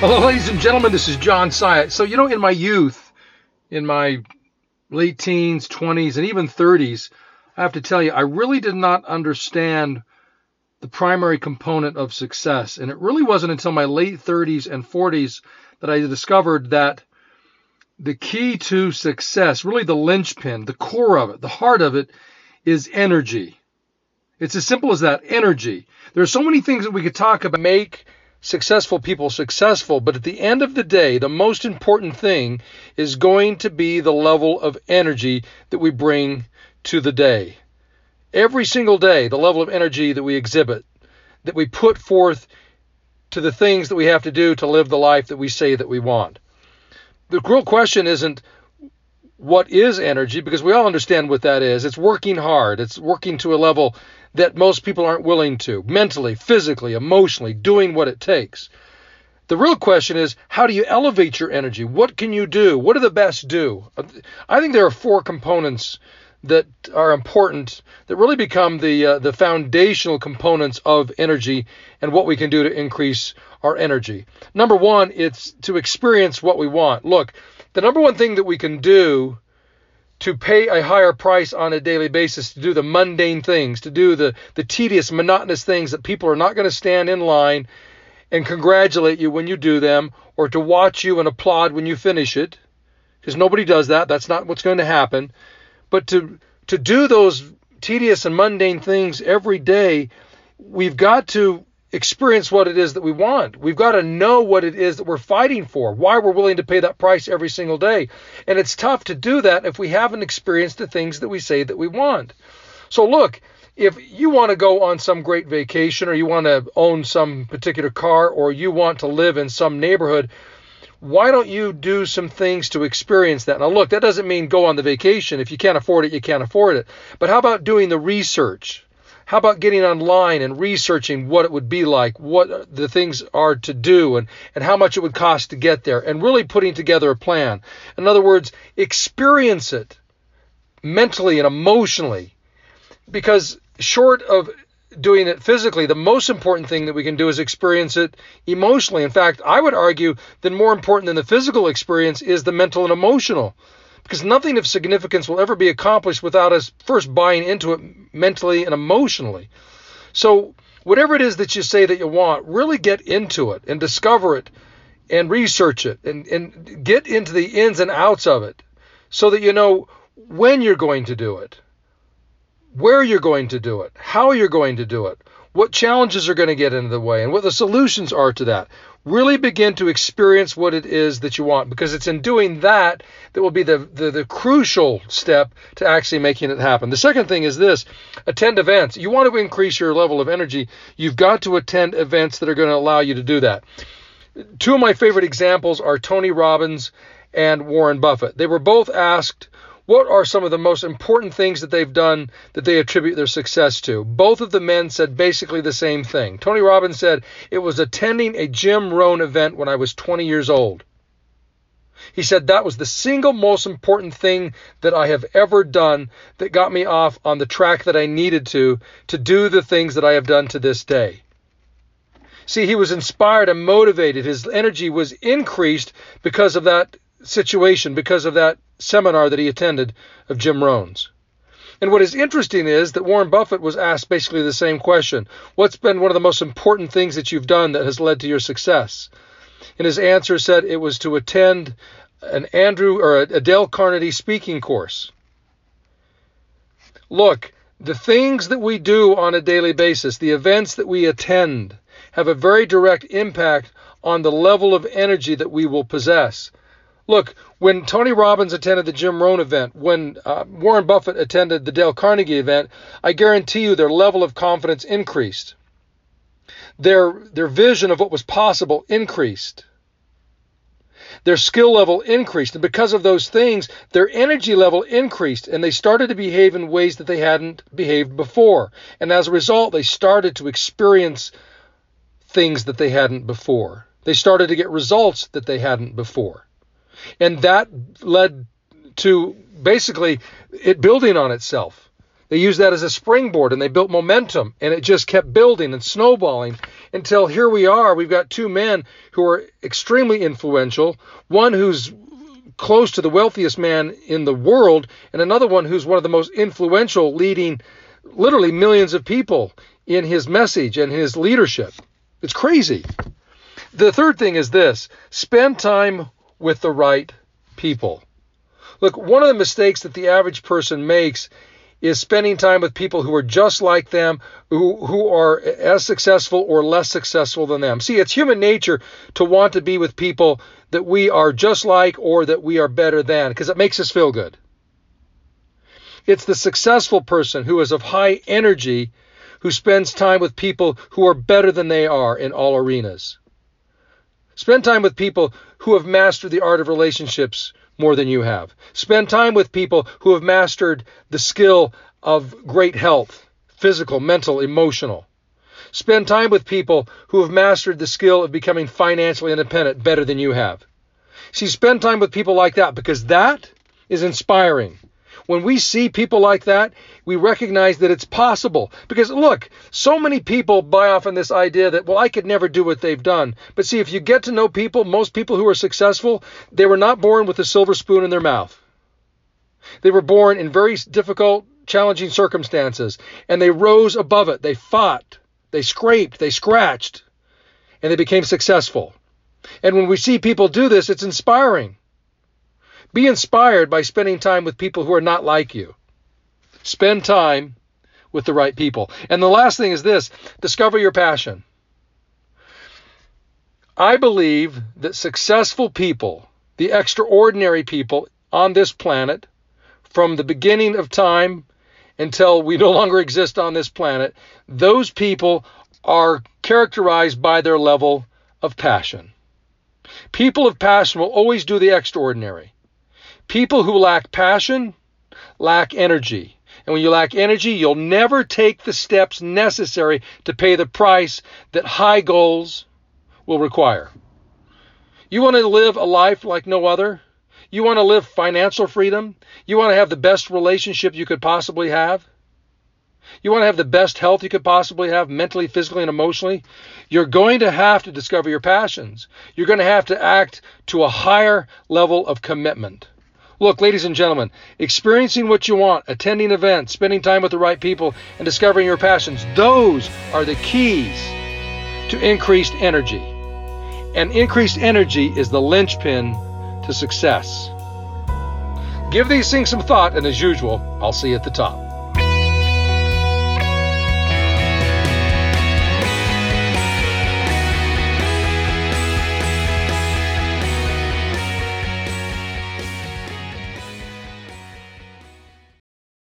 Hello, ladies and gentlemen. This is John Syatt. So, you know, in my youth, in my late teens, 20s, and even 30s, I have to tell you, I really did not understand the primary component of success. And it really wasn't until my late 30s and 40s that I discovered that the key to success, really the linchpin, the core of it, the heart of it, is energy. It's as simple as that energy. There are so many things that we could talk about. Make successful people successful, but at the end of the day, the most important thing is going to be the level of energy that we bring to the day. Every single day, the level of energy that we exhibit, that we put forth to the things that we have to do to live the life that we say that we want. The real question isn't what is energy, because we all understand what that is. It's working hard, it's working to a level that most people aren't willing to, mentally, physically, emotionally, doing what it takes. The real question is how do you elevate your energy? What can you do? What do the best do? I think there are four components that are important that really become the uh, the foundational components of energy and what we can do to increase our energy. Number 1, it's to experience what we want. Look, the number one thing that we can do to pay a higher price on a daily basis to do the mundane things, to do the, the tedious, monotonous things that people are not going to stand in line and congratulate you when you do them or to watch you and applaud when you finish it. Because nobody does that. That's not what's going to happen. But to to do those tedious and mundane things every day, we've got to experience what it is that we want. We've got to know what it is that we're fighting for, why we're willing to pay that price every single day. And it's tough to do that if we haven't experienced the things that we say that we want. So, look, if you want to go on some great vacation or you want to own some particular car or you want to live in some neighborhood, why don't you do some things to experience that? Now, look, that doesn't mean go on the vacation. If you can't afford it, you can't afford it. But how about doing the research? How about getting online and researching what it would be like, what the things are to do, and, and how much it would cost to get there, and really putting together a plan? In other words, experience it mentally and emotionally. Because short of doing it physically, the most important thing that we can do is experience it emotionally. In fact, I would argue that more important than the physical experience is the mental and emotional because nothing of significance will ever be accomplished without us first buying into it mentally and emotionally. So, whatever it is that you say that you want, really get into it and discover it and research it and, and get into the ins and outs of it so that you know when you're going to do it, where you're going to do it, how you're going to do it, what challenges are going to get in the way, and what the solutions are to that. Really begin to experience what it is that you want because it's in doing that that will be the, the, the crucial step to actually making it happen. The second thing is this attend events. You want to increase your level of energy, you've got to attend events that are going to allow you to do that. Two of my favorite examples are Tony Robbins and Warren Buffett. They were both asked what are some of the most important things that they've done that they attribute their success to? Both of the men said basically the same thing. Tony Robbins said, It was attending a Jim Rohn event when I was 20 years old. He said that was the single most important thing that I have ever done that got me off on the track that I needed to to do the things that I have done to this day. See, he was inspired and motivated. His energy was increased because of that situation, because of that seminar that he attended of Jim Rohn's. And what is interesting is that Warren Buffett was asked basically the same question What's been one of the most important things that you've done that has led to your success? And his answer said it was to attend an Andrew or a Dale Carnegie speaking course. Look, the things that we do on a daily basis, the events that we attend, have a very direct impact on the level of energy that we will possess. Look, when Tony Robbins attended the Jim Rohn event, when uh, Warren Buffett attended the Dale Carnegie event, I guarantee you their level of confidence increased. Their, their vision of what was possible increased. Their skill level increased. And because of those things, their energy level increased. And they started to behave in ways that they hadn't behaved before. And as a result, they started to experience things that they hadn't before. They started to get results that they hadn't before. And that led to basically it building on itself. They used that as a springboard and they built momentum and it just kept building and snowballing until here we are. We've got two men who are extremely influential, one who's close to the wealthiest man in the world, and another one who's one of the most influential, leading literally millions of people in his message and his leadership. It's crazy. The third thing is this spend time with the right people. Look, one of the mistakes that the average person makes is spending time with people who are just like them, who, who are as successful or less successful than them. See, it's human nature to want to be with people that we are just like or that we are better than because it makes us feel good. It's the successful person who is of high energy who spends time with people who are better than they are in all arenas. Spend time with people who have mastered the art of relationships more than you have. Spend time with people who have mastered the skill of great health, physical, mental, emotional. Spend time with people who have mastered the skill of becoming financially independent better than you have. See, spend time with people like that because that is inspiring. When we see people like that, we recognize that it's possible. Because look, so many people buy off on this idea that, well, I could never do what they've done. But see, if you get to know people, most people who are successful, they were not born with a silver spoon in their mouth. They were born in very difficult, challenging circumstances, and they rose above it. They fought, they scraped, they scratched, and they became successful. And when we see people do this, it's inspiring. Be inspired by spending time with people who are not like you. Spend time with the right people. And the last thing is this discover your passion. I believe that successful people, the extraordinary people on this planet, from the beginning of time until we no longer exist on this planet, those people are characterized by their level of passion. People of passion will always do the extraordinary. People who lack passion lack energy. And when you lack energy, you'll never take the steps necessary to pay the price that high goals will require. You want to live a life like no other? You want to live financial freedom? You want to have the best relationship you could possibly have? You want to have the best health you could possibly have mentally, physically, and emotionally? You're going to have to discover your passions. You're going to have to act to a higher level of commitment. Look, ladies and gentlemen, experiencing what you want, attending events, spending time with the right people, and discovering your passions, those are the keys to increased energy. And increased energy is the linchpin to success. Give these things some thought, and as usual, I'll see you at the top.